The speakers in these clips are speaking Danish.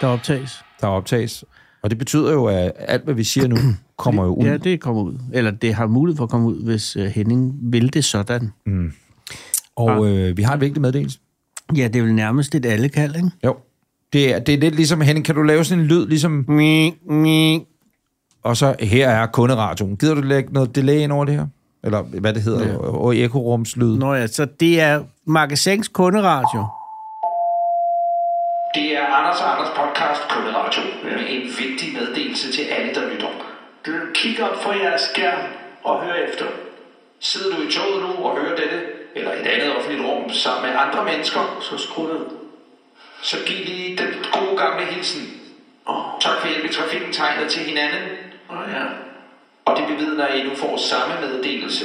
der optages. der optages. Og det betyder jo, at alt, hvad vi siger nu, kommer jo ud. Ja, det kommer ud. Eller det har mulighed for at komme ud, hvis uh, Henning vil det sådan. Og øh, vi har en vigtig meddelelse. Ja, det er vel nærmest et allekald, ikke? Jo. Det er, det er lidt ligesom, Henning, kan du lave sådan en lyd, ligesom, Mi, mi. og så her er kunderadioen. Gider du lægge noget delay ind over det her? Eller hvad det hedder, ja. og ekorumslyd. Nå ja, så det er Magasins kunderadio. Er Anders og Anders podcast Kunderadio med en vigtig meddelelse til alle, der lytter. Kig op for jeres skærm og hør efter. Sidder du i toget nu og hører dette, eller i et andet offentligt rum sammen med andre mennesker, så skru ned. Så giv lige den gode gamle hilsen. Tak for hjælp i trafikken tegnet til hinanden. Oh, ja. Og det bevidner, at I nu får samme meddelelse.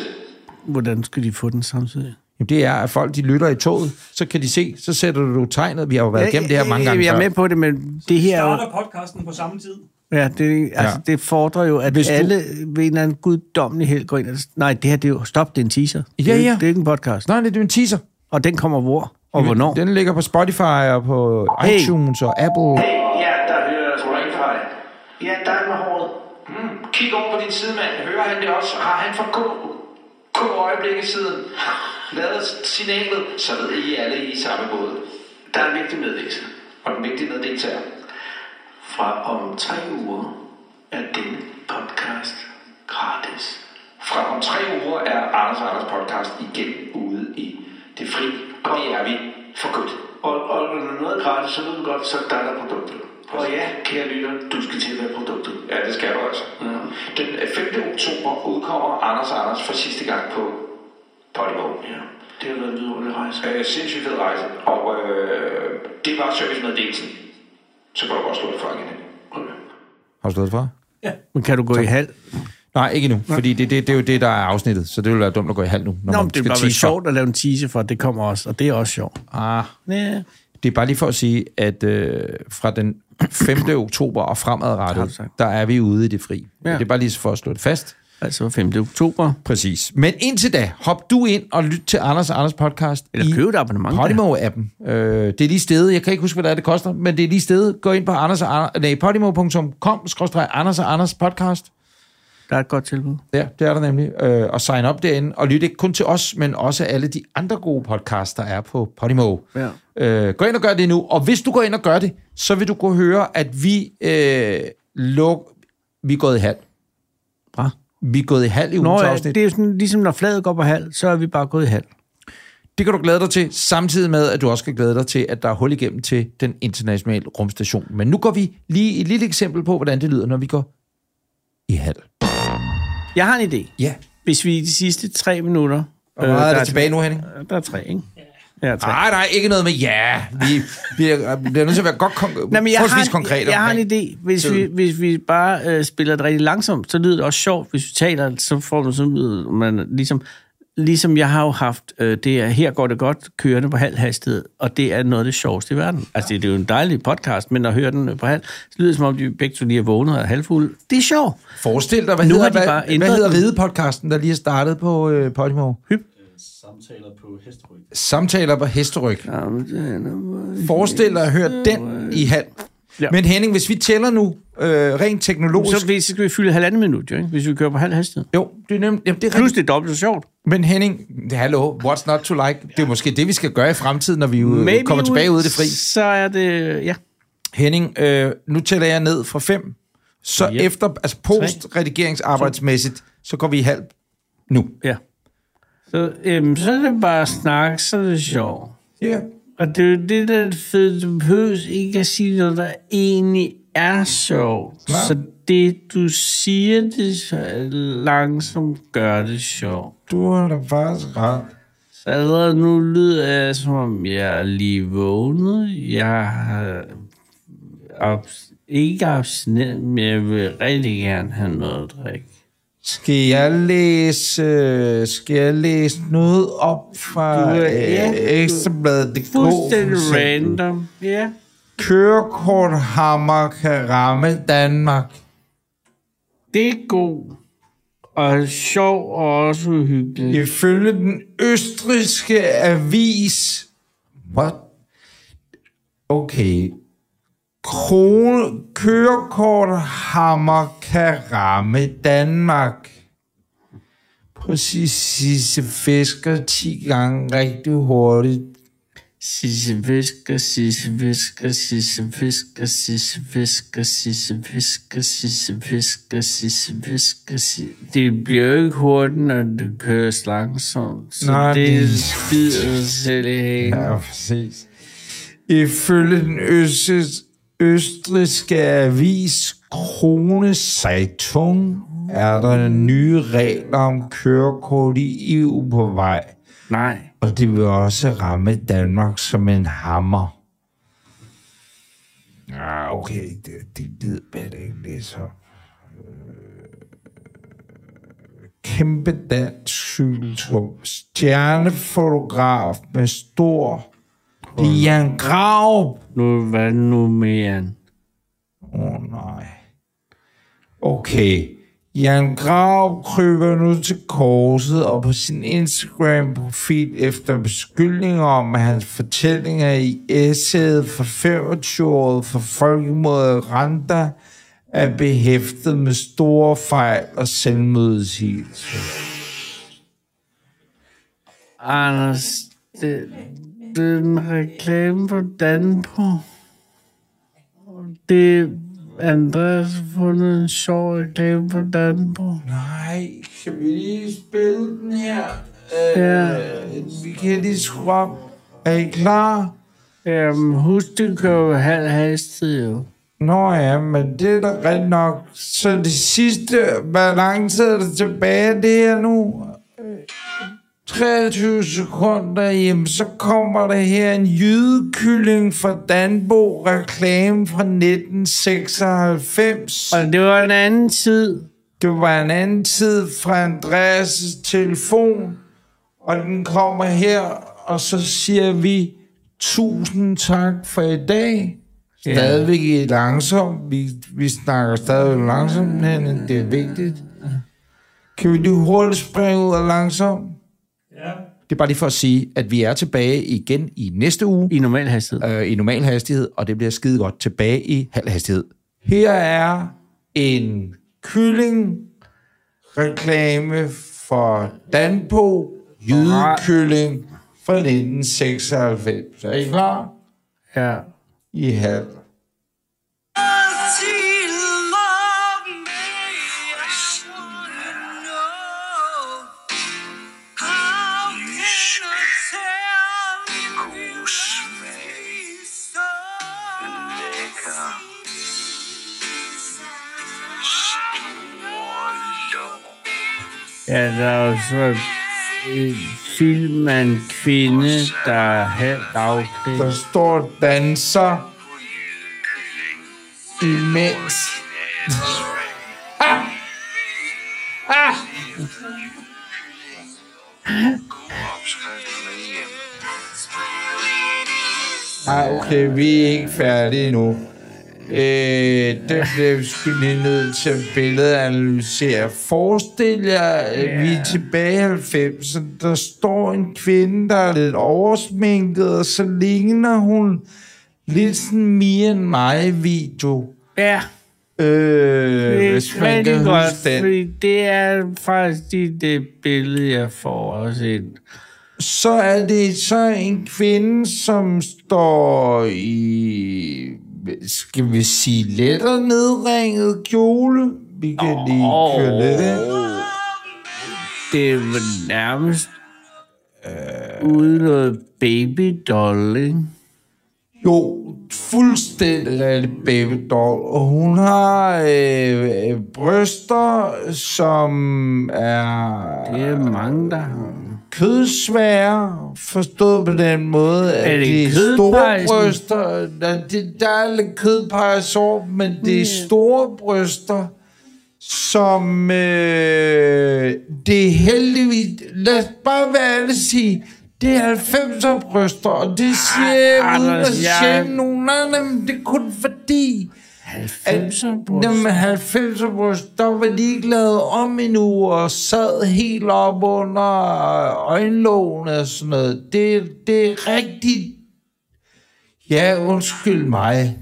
Hvordan skal de få den samtidig? Jamen, det er, at folk de lytter i toget, så kan de se, så sætter du tegnet. Vi har jo været igennem det her mange gange Jeg er med på det, men det her er jo... Starter podcasten på samme tid. Ja, det, altså, Ja. det fordrer jo, at Hvis du- alle ved en eller anden guddommelig held går ind og... Nej, det her, det er jo... Stop, det er en teaser. Ja, det, er, ja. Det er ikke en podcast. Nej, det er en teaser. Og den kommer hvor? Og hvornår? Den ligger på Spotify og på Hey. iTunes og Apple. Hey, ja, der hører dig. Ja, dig med håret. Hmm. Kig over på din sidemand. Hører han det også? Har han for god, få øjeblikke siden lavet signalet, så ved I alle I samme båd. Der er en vigtig meddelelse. Og den vigtige meddelelse er, fra om tre uger er denne podcast gratis. Fra om tre uger er Anders og Anders podcast igen ude i det fri. Og det er vi for godt. Og, og når noget er noget gratis, så ved du godt, så er der produktet. Og ja, kære lytter, du skal til at være produktet. Ja, det skal du altså. Ja. Den øh, 5. oktober udkommer Anders og Anders for sidste gang på Podimo. Ja, det har været en vidunderlig rejse. Øh, sindssygt fed rejse. Og øh, det var servicemeddelelsen. Så kan du godt slå det fra igen. Okay. Har du slået fra? Men kan du gå i halv? Nej, ikke endnu, fordi det, det, det er jo det, der er afsnittet, så det vil være dumt at gå i halv nu. Når Nå, man det er skal bare tease for. sjovt at lave en teaser for, det kommer også, og det er også sjovt. Ah, Ja. det er bare lige for at sige, at øh, fra den 5. oktober og fremadrettet, der er vi ude i det fri. Ja. Det er bare lige for at slå det fast. Altså 5. oktober. Præcis. Men indtil da, hop du ind og lyt til Anders og Anders podcast Eller i køb et abonnement. Podimo-appen. Øh, det er lige stedet. Jeg kan ikke huske, hvad det, er, det koster, men det er lige stedet. Gå ind på Anders og Anders, nej, podimo.com, Anders og Anders podcast. Der er et godt tilbud. Ja, det er der nemlig. Øh, og sign op derinde, og lyt ikke kun til os, men også alle de andre gode podcasts, der er på Podimo. Ja. Øh, gå ind og gør det nu, og hvis du går ind og gør det, så vil du kunne høre, at vi, øh, luk, vi er gået i halv. Bra. Vi er gået i halv i Nå, ugens ja, afsnit. det er sådan, ligesom når fladet går på halv, så er vi bare gået i halv. Det kan du glæde dig til, samtidig med, at du også kan glæde dig til, at der er hul igennem til den internationale rumstation. Men nu går vi lige et lille eksempel på, hvordan det lyder, når vi går i halv. Jeg har en idé. Ja. Hvis vi i de sidste tre minutter... Hvor meget er der der tilbage nu, Henning? Der er tre, ikke? Ja, tre. Nej, nej, ikke noget med ja. Vi, vi er, vi er nødt til at være godt kon- Nej, men jeg har, en, konkrete. jeg har en idé. Hvis vi, hvis vi bare øh, spiller det rigtig langsomt, så lyder det også sjovt. Hvis vi taler, så får man sådan man ligesom... Ligesom jeg har jo haft, øh, det er Her går det godt, kørende på halv hastighed, og det er noget af det sjoveste i verden. Altså, det er jo en dejlig podcast, men at høre den på halv, så lyder det som om, de begge to lige er vågnet og halvfulde. Det er sjovt. Forestil dig, hvad, Nu hedder, de hvad, hvad hedder ridepodcasten, der lige er startet på øh, Podimo? Samtaler på hesteryg. Samtaler på hesteryg. Det er- Forestil dig at høre den i halv. Ja. Men Henning, hvis vi tæller nu øh, rent teknologisk... Så, så skal vi fylde halvanden minut, jo, ikke? hvis vi kører på halv hastighed. Jo, det er nemt. Jamen, det er Plus det er dobbelt så sjovt. Men Henning, hallo, what's not to like? Det er måske det, vi skal gøre i fremtiden, når vi Maybe kommer tilbage ud af det fri. Så er det, ja. Henning, øh, nu tæller jeg ned fra 5. Så Yep. efter, altså post-redigeringsarbejdsmæssigt, så går vi i halv nu. Ja. Så, øhm, så er det bare snak, så er det sjovt. Ja. Og det er jo det, der er fede. Du behøver ikke at sige noget, der egentlig er sjovt. Nej. Så det, du siger, det så langsomt gør det sjovt. Du har da faktisk ret. Så allerede nu lyder jeg, som om jeg er lige vågnet. Jeg har abs- ikke abstinent, men jeg vil rigtig gerne have noget at drikke. Skal jeg læse, skal jeg læse noget op fra Du øh, ja? Fuldstændig random. Ja. Kørekorthammer kan ramme Danmark. Det er god. Og sjov og også uhyggelig. Ifølge den østriske avis... What? Okay. Krone, kørekort hammer kan ramme Danmark. Præcis sidste fisker 10 gange rigtig hurtigt. Sisse fisker, sisse fisker, sisse fisker, sisse fisker, sisse fisker, sisse fisker, sisse fisker, sisse Det bliver jo ikke hurtigt, når det køres langsomt. Så Nej, det spider selv i hagen. Ja, præcis. Ifølge den østrig, østrigske avis Krone Zeitung er der nye regler om kørekort i EU på vej. Nej. Og det vil også ramme Danmark som en hammer. Ja, okay, det, det gider da ikke læse om. Øh, Kæmpe dansk cykeltrum. Stjernefotograf med stor... Det er Jan Grav. Nu, hvad nu med Jan? Åh, oh, nej. Okay. Jan Grav kryber nu til korset og på sin Instagram-profil efter beskyldninger om, at hans fortællinger i essayet for 25-året for folkemordet Randa er behæftet med store fejl og selvmodsigelse. Anders, det, en reklame på Danpo. Det Andreas fundet en sjov reklame på Danpo. Nej, kan vi lige spille den her? Ja. Vi kan lige skrue op. Er I klar? Jamen, husk, det kører jo halv hastighed jo. Nå ja, men det er da rigtigt nok. Så det sidste, hvor lang tid er der tilbage, det er nu 23 sekunder, jamen så kommer der her en jydekylling fra Danbo, reklame fra 1996. Og det var en anden tid. Det var en anden tid fra Andreas' telefon, og den kommer her, og så siger vi tusind tak for i dag. Stadigvæk i langsomt. Vi, vi snakker stadig langsomt, men det er vigtigt. Kan vi lige hurtigt springe ud af langsomt? Det er bare lige for at sige, at vi er tilbage igen i næste uge I normal hastighed. øh, i normal hastighed, og det bliver skide godt tilbage i halv hastighed. Her er en kylling reklame for Danpo jydekylling fra 1996. Er I klar? Ja. I halv. Ja, der er jo så en film af en kvinde, der er halvt afklædt. Der står danser imens. Nej, okay, vi er ikke færdige nu. Øh, den sgu lige nødt til at billedanalysere. Forestil jer, at vi er tilbage i 90'erne. Der står en kvinde, der er lidt oversminket, og så ligner hun lidt sådan mere end mig video. Ja, Øh, det hvis er man rigtig kan godt, den. fordi det er faktisk det, det billede, jeg får også ind. så er det så en kvinde, som står i, skal vi sige, lettere nedringet kjole. Vi kan lige køre lidt ind. Det er vel nærmest øh, uden noget baby doll, ikke? Jo, fuldstændig baby doll. Og hun har øh, øh, bryster, som er Det er mange, der har. Kødsvære, forstået på den måde, at Er det det er store bryster. Der, det, der er lidt kødpejs over, men det er store bryster, som øh, det er heldigvis... Lad os bare være ærlig sige, det er 90'er bryster, og det siger jeg uden Anders, at jeg- nogen. Nej, nej, det er kun fordi... 90'er bryst. Jamen 90'er bryst, der var de ikke lavet om endnu, og sad helt op under øjenlågene og sådan noget. Det, det er rigtigt... Ja, undskyld mig.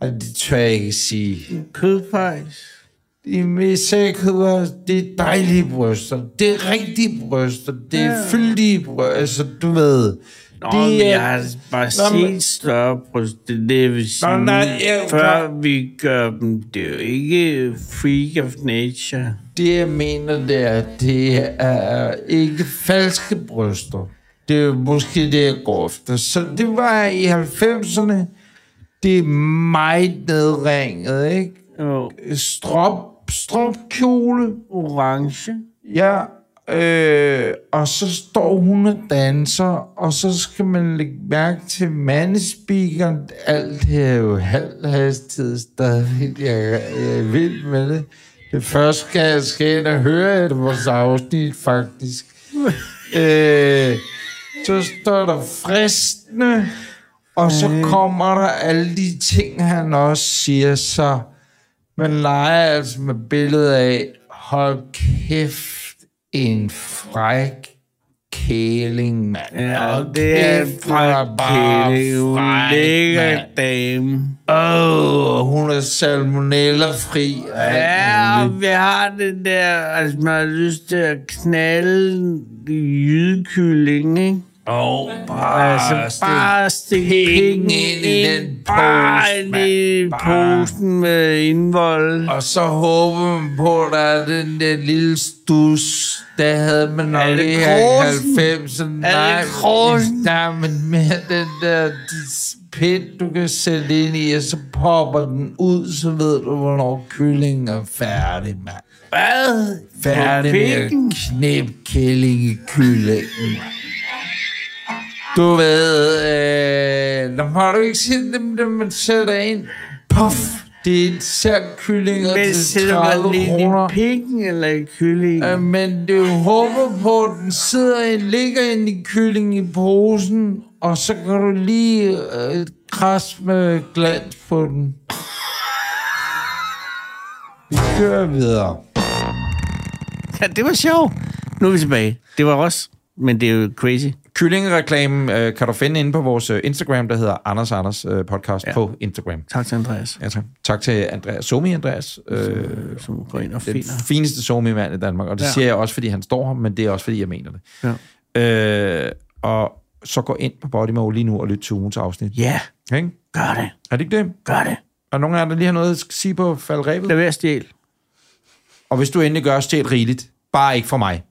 Og det tør jeg ikke sige. Kødfejs. I mest kødder, det er dejlige bryster. Det er rigtige bryster. Det er ja. fyldige bryster. Altså, du ved. Nå, det men jeg har bare Nå, set større bryst. Det er vil sige. nej, jeg- Før vi gør dem, det er jo ikke freak of nature. Det, jeg mener, det er, det er ikke falske bryster. Det er måske det, jeg går efter. Så det var i 90'erne. Det er meget nedringet, ikke? Jo, Strop, stropkjole. orange. Ja, øh, og så står hun og danser, og så skal man lægge mærke til mandespeakeren. Alt det er jo halv hastighed stadig. Jeg, jeg er vild med det. Det første skal jeg skal ind og høre et vores afsnit, faktisk. øh, så står der fristende, og så kommer der alle de ting, han også siger, så man leger altså med billedet af, hold kæft, en fræk kæling, mand. Ja, Hold det er hun er en fræk, lækker mand. dame. Åh, oh, hun er salmonella-fri. og Ja, og vi har det der, altså man har lyst til at knalde jydekylling, ikke? Åh, bare, Altså bare stikke pikken ind i den bare ind mand. i posen med indvold. Og så håber man på, at der er den der lille stus. Der havde man nok i Korsen? 90'erne. Nej, nej, men mere den der de pind, du kan sætte ind i, og så popper den ud, så ved du, hvornår kyllingen er færdig, mand. Hvad? Færdig med at knæppe kælling i kyllingen. Du ved, øh, dem har du ikke set dem, dem man sætter ind. Puff, det er især kyllinger Men til sætter 30 man lige kroner. i pikken eller i kyllingen? Øh, men det håber på, at den sidder ind, ligger ind i kyllingen i posen, og så kan du lige øh, kras med glans på den. Vi kører videre. Ja, det var sjovt. Nu er vi tilbage. Det var også, men det er jo crazy. Kyllingereklame øh, kan du finde inde på vores øh, Instagram, der hedder Anders Anders øh, podcast ja. På Instagram. Tak til Andreas, Ja, tak. Tak til Andreas, Somi Andreas. Øh, som går ind og den finder. fineste Somi-mand i Danmark, og det ja. Siger jeg også, fordi han står her, men det er også, fordi jeg mener det. Ja. Øh, og så gå ind på Podimo lige nu og lyt til ugens afsnit. Ja, Ikke? gør det. Er det ikke det? Gør det. Er nogen af jer, der lige har noget at sige på faldrebet? Lad være at stjæle. Og hvis du endelig gør, stjæl rigeligt. Bare ikke for mig.